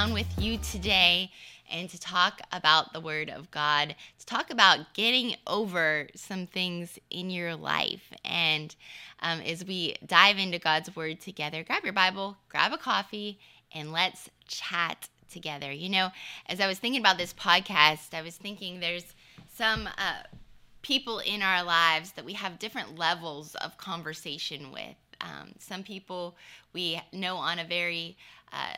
down with you today and to talk about the Word of God, to talk about getting over some things in your life. And um, as we dive into God's Word together, grab your Bible, grab a coffee, and let's chat together. You know, as I was thinking about this podcast, I was thinking there's some uh, people in our lives that we have different levels of conversation with. Um, some people we know on a very uh,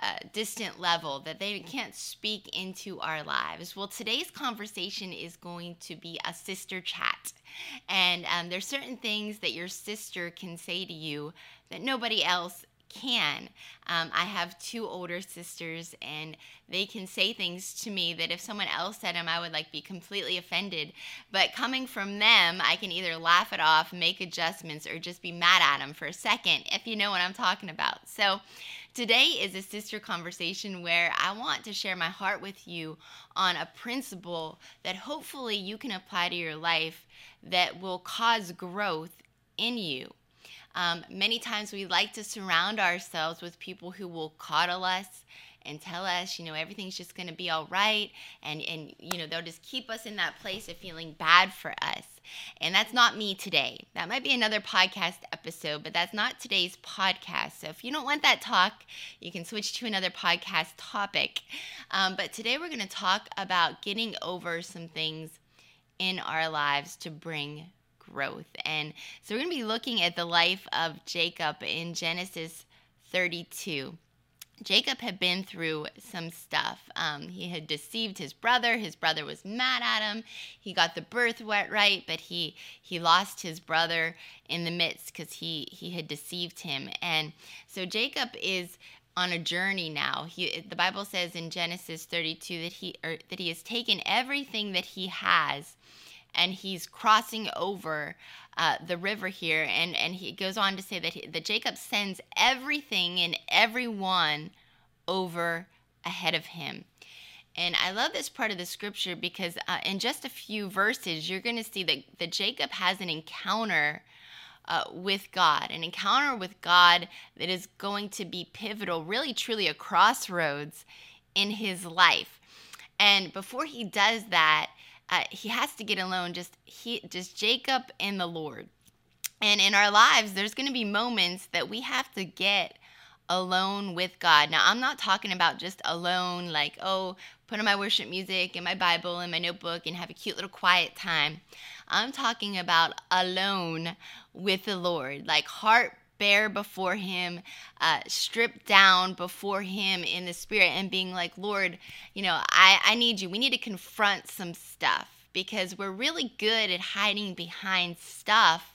uh, distant level that they can't speak into our lives. Well, today's conversation is going to be a sister chat. And um, there's certain things that your sister can say to you that nobody else can. Um, I have two older sisters, and they can say things to me that if someone else said them, I would like be completely offended. But coming from them, I can either laugh it off, make adjustments, or just be mad at them for a second, if you know what I'm talking about. So, Today is a sister conversation where I want to share my heart with you on a principle that hopefully you can apply to your life that will cause growth in you. Um, many times we like to surround ourselves with people who will coddle us and tell us, you know, everything's just going to be all right. And, and, you know, they'll just keep us in that place of feeling bad for us. And that's not me today. That might be another podcast episode, but that's not today's podcast. So if you don't want that talk, you can switch to another podcast topic. Um, but today we're going to talk about getting over some things in our lives to bring growth. And so we're going to be looking at the life of Jacob in Genesis 32. Jacob had been through some stuff. Um, he had deceived his brother. His brother was mad at him. He got the birthright right, but he he lost his brother in the midst because he he had deceived him. And so Jacob is on a journey now. He the Bible says in Genesis 32 that he that he has taken everything that he has and he's crossing over uh, the river here. And, and he goes on to say that, he, that Jacob sends everything and everyone over ahead of him. And I love this part of the scripture because uh, in just a few verses, you're going to see that, that Jacob has an encounter uh, with God, an encounter with God that is going to be pivotal, really, truly a crossroads in his life. And before he does that, uh, he has to get alone just he just jacob and the lord. And in our lives there's going to be moments that we have to get alone with god. Now i'm not talking about just alone like oh put on my worship music and my bible and my notebook and have a cute little quiet time. I'm talking about alone with the lord like heart bare before him, uh, stripped down before him in the spirit, and being like, Lord, you know, I, I need you. We need to confront some stuff because we're really good at hiding behind stuff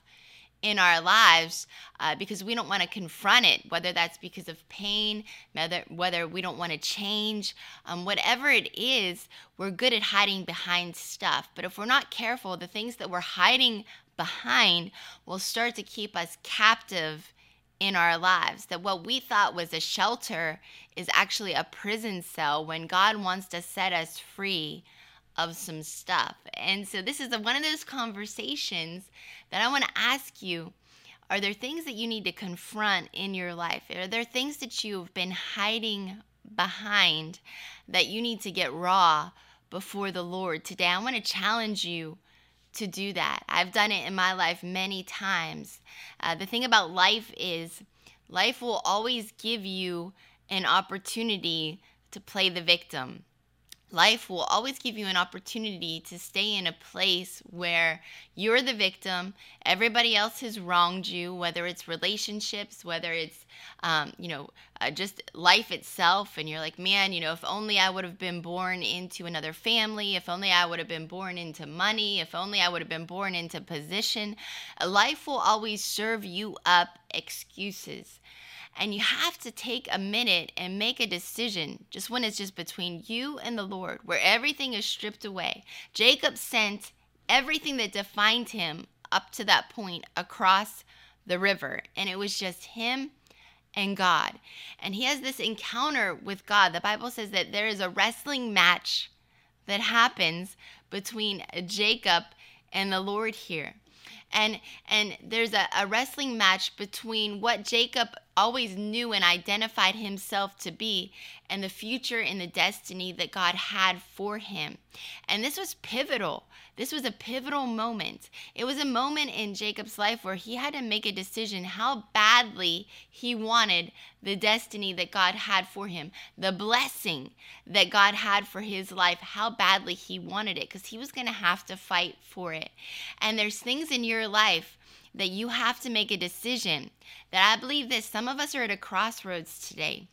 in our lives uh, because we don't want to confront it, whether that's because of pain, whether, whether we don't want to change, um, whatever it is, we're good at hiding behind stuff. But if we're not careful, the things that we're hiding behind will start to keep us captive in our lives. That what we thought was a shelter is actually a prison cell when God wants to set us free of some stuff. And so this is a, one of those conversations that I want to ask you. Are there things that you need to confront in your life? Are there things that you've been hiding behind that you need to get raw before the Lord? Today, I want to challenge you to do that. I've done it in my life many times. Uh, the thing about life is, life will always give you an opportunity to play the victim. Life will always give you an opportunity to stay in a place where you're the victim. Everybody else has wronged you, whether it's relationships, whether it's, um, you know, Uh, just life itself. And you're like, man, you know, if only I would have been born into another family, if only I would have been born into money, if only I would have been born into position. Uh, life will always serve you up excuses. And you have to take a minute and make a decision, just when it's just between you and the Lord, where everything is stripped away. Jacob sent everything that defined him up to that point across the river, and it was just him and God. And he has this encounter with God. The Bible says that there is a wrestling match that happens between Jacob and the Lord here and and there's a, a wrestling match between what Jacob always knew and identified himself to be and the future and the destiny that God had for him. And this was pivotal. This was a pivotal moment. It was a moment in Jacob's life where he had to make a decision how badly he wanted the destiny that God had for him, the blessing that God had for his life, how badly he wanted it, because he was going to have to fight for it. And there's things in your life that you have to make a decision that I believe that some of us are at a crossroads today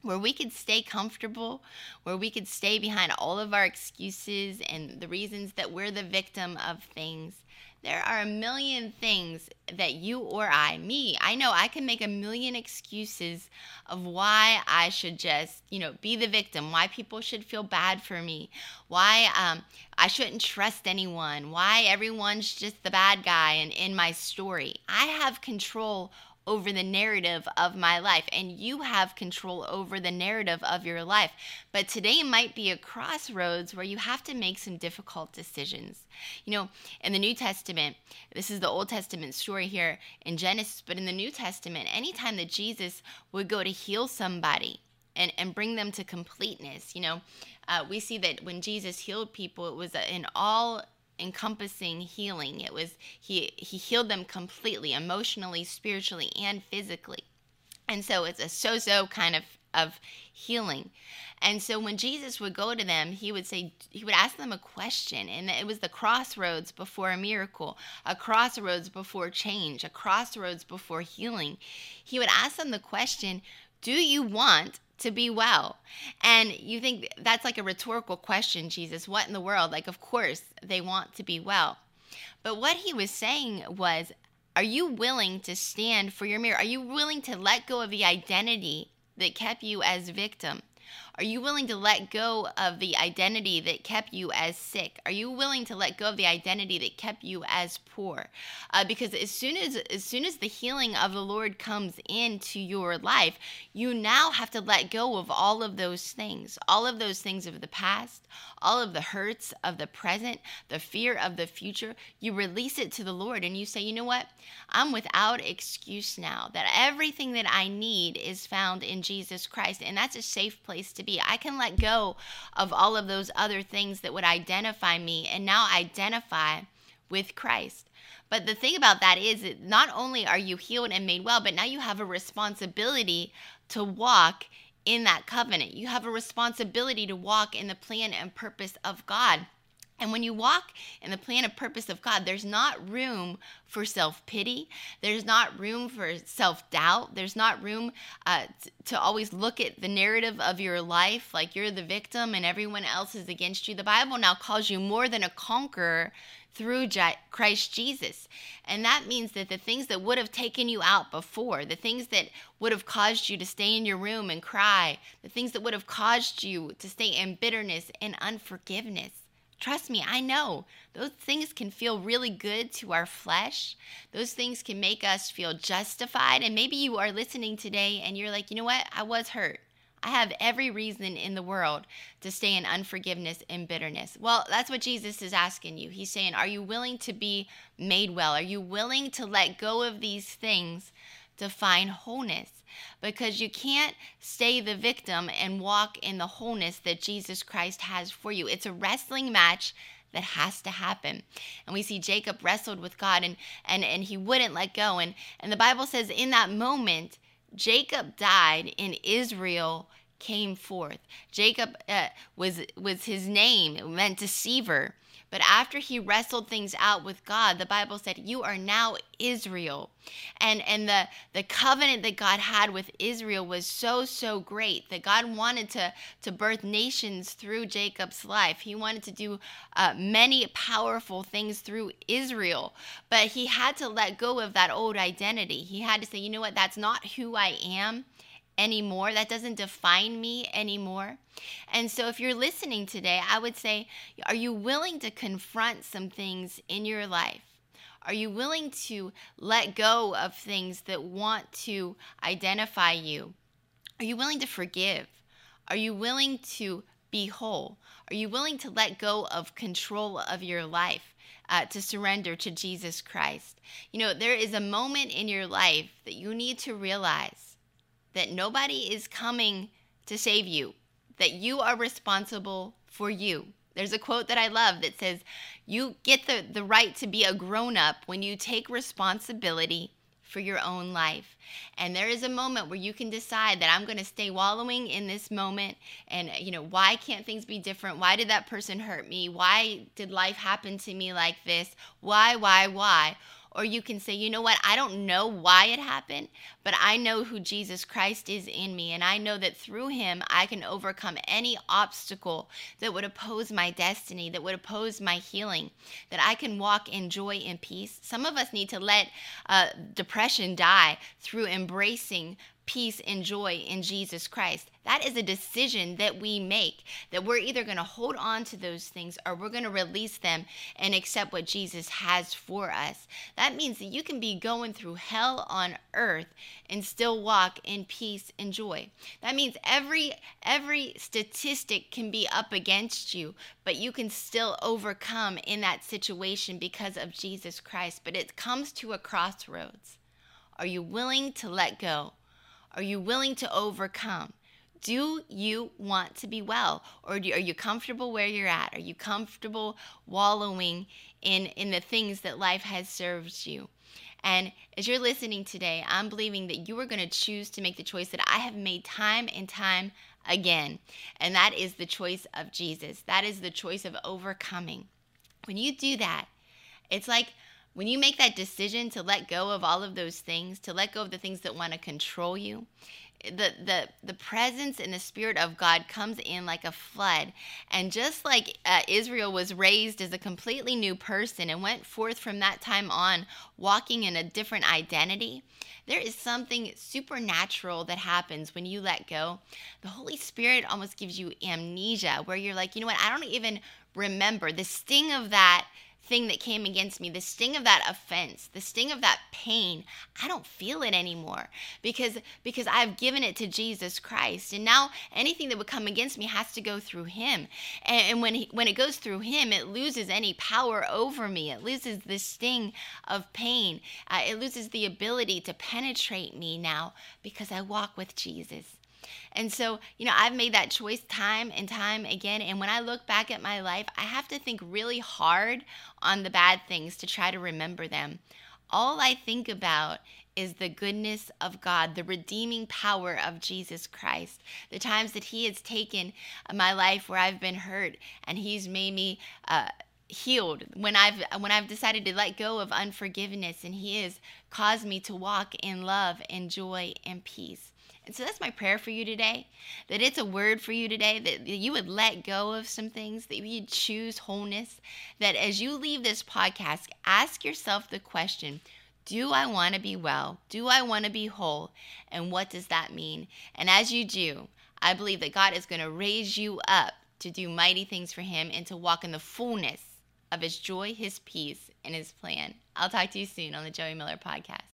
where we could stay comfortable, where we could stay behind all of our excuses and the reasons that we're the victim of things. There are a million things that you or I, me, I know I can make a million excuses of why I should just, you know, be the victim, why people should feel bad for me, why um, I shouldn't trust anyone, why everyone's just the bad guy and in my story. I have control over the narrative of my life, and you have control over the narrative of your life. But today might be a crossroads where you have to make some difficult decisions. You know, in the New Testament, this is the Old Testament story here in Genesis, but in the New Testament, anytime that Jesus would go to heal somebody, and, and bring them to completeness. You know, uh, we see that when Jesus healed people, it was in all encompassing healing. It was he he healed them completely, emotionally, spiritually, and physically. And so it's a sozo kind of of healing. And so when Jesus would go to them, he would say he would ask them a question and it was the crossroads before a miracle, a crossroads before change, a crossroads before healing. He would ask them the question, "Do you want to be well. And you think that's like a rhetorical question, Jesus. What in the world? Like, of course, they want to be well. But what he was saying was, are you willing to stand for your mirror? Are you willing to let go of the identity that kept you as victim? Are you willing to let go of the identity that kept you as sick? Are you willing to let go of the identity that kept you as poor? Uh, because as soon as as soon as the healing of the Lord comes into your life, you now have to let go of all of those things, all of those things of the past, all of the hurts of the present, the fear of the future. You release it to the Lord and you say, you know what? I'm without excuse now. That everything that I need is found in Jesus Christ, and that's a safe place to be be. I can let go of all of those other things that would identify me and now identify with Christ. But the thing about that is that not only are you healed and made well, but now you have a responsibility to walk in that covenant. You have a responsibility to walk in the plan and purpose of God. And when you walk in the plan and purpose of God, there's not room for self pity. There's not room for self doubt. There's not room uh, to always look at the narrative of your life like you're the victim and everyone else is against you. The Bible now calls you more than a conqueror through Christ Jesus. And that means that the things that would have taken you out before, the things that would have caused you to stay in your room and cry, the things that would have caused you to stay in bitterness and unforgiveness, Trust me, I know those things can feel really good to our flesh. Those things can make us feel justified. And maybe you are listening today and you're like, you know what? I was hurt. I have every reason in the world to stay in unforgiveness and bitterness. Well, that's what Jesus is asking you. He's saying, Are you willing to be made well? Are you willing to let go of these things to find wholeness? because you can't stay the victim and walk in the wholeness that Jesus Christ has for you. It's a wrestling match that has to happen. And we see Jacob wrestled with God and and and he wouldn't let go and and the Bible says in that moment Jacob died and Israel came forth. Jacob uh, was was his name, it meant deceiver. But after he wrestled things out with God, the Bible said, You are now Israel. And and the, the covenant that God had with Israel was so, so great that God wanted to, to birth nations through Jacob's life. He wanted to do uh, many powerful things through Israel. But he had to let go of that old identity. He had to say, You know what? That's not who I am anymore. That doesn't define me anymore. And so, if you're listening today, I would say, are you willing to confront some things in your life? Are you willing to let go of things that want to identify you? Are you willing to forgive? Are you willing to be whole? Are you willing to let go of control of your life? Uh, to surrender to Jesus Christ. You know, there is a moment in your life that you need to realize that nobody is coming to save you, that you are responsible for you. There's a quote that I love that says, You get the, the right to be a grown up when you take responsibility for your own life. And there is a moment where you can decide that I'm going to stay wallowing in this moment and you know, why can't things be different? Why did that person hurt me? Why did life happen to me like this? Why, why, why? Or you can say, you know what, I don't know why it happened, but I know who Jesus Christ is in me. And I know that through him, I can overcome any obstacle that would oppose my destiny, that would oppose my healing, that I can walk in joy and peace. Some of us need to let uh, depression die through embracing peace and joy in Jesus Christ. That is a decision that we make that we're either going to hold on to those things or we're going to release them and accept what Jesus has for us. That means that you can be going through hell on earth and still walk in peace and joy. That means every every statistic can be up against you, but you can still overcome in that situation because of Jesus Christ. But it comes to a crossroads. Are you willing to let go? Are you willing to overcome? Do you want to be well? Or do, are you comfortable where you're at? Are you comfortable wallowing in, in the things that life has served you? And as you're listening today, I'm believing that you are going to choose to make the choice that I have made time and time again. And that is the choice of Jesus. That is the choice of overcoming. When you do that, it's like when you make that decision to let go of all of those things, to let go of the things that want to control you, the the the presence and the spirit of God comes in like a flood, and just like uh, Israel was raised as a completely new person and went forth from that time on, walking in a different identity. There is something supernatural that happens when you let go. The Holy Spirit almost gives you amnesia, where you're like, you know what? I don't even remember the sting of that thing that came against me, the sting of that offense, the sting of that pain, I don't feel it anymore because because I've given it to Jesus Christ. And now anything that would come against me has to go through him. And, and when he, when it goes through him, it loses any power over me. It loses the sting of pain. Uh, it loses the ability to penetrate me now because I walk with Jesus. And so, you know, I've made that choice time and time again. And when I look back at my life, I have to think really hard on the bad things to try to remember them. All I think about is the goodness of God, the redeeming power of Jesus Christ, the times that He has taken my life where I've been hurt and He's made me. Uh, healed when i've when i've decided to let go of unforgiveness and he has caused me to walk in love and joy and peace and so that's my prayer for you today that it's a word for you today, that you would let go of some things, that you choose wholeness, that as you leave this podcast, ask yourself the question do I want to be well? Do I want to be whole? And what does that mean? And as you do, I believe that God is going to raise you up to do mighty things for Him and to walk in the fullness of His joy, His peace, and His plan. I'll talk to you soon on the Joie Miller Podcast.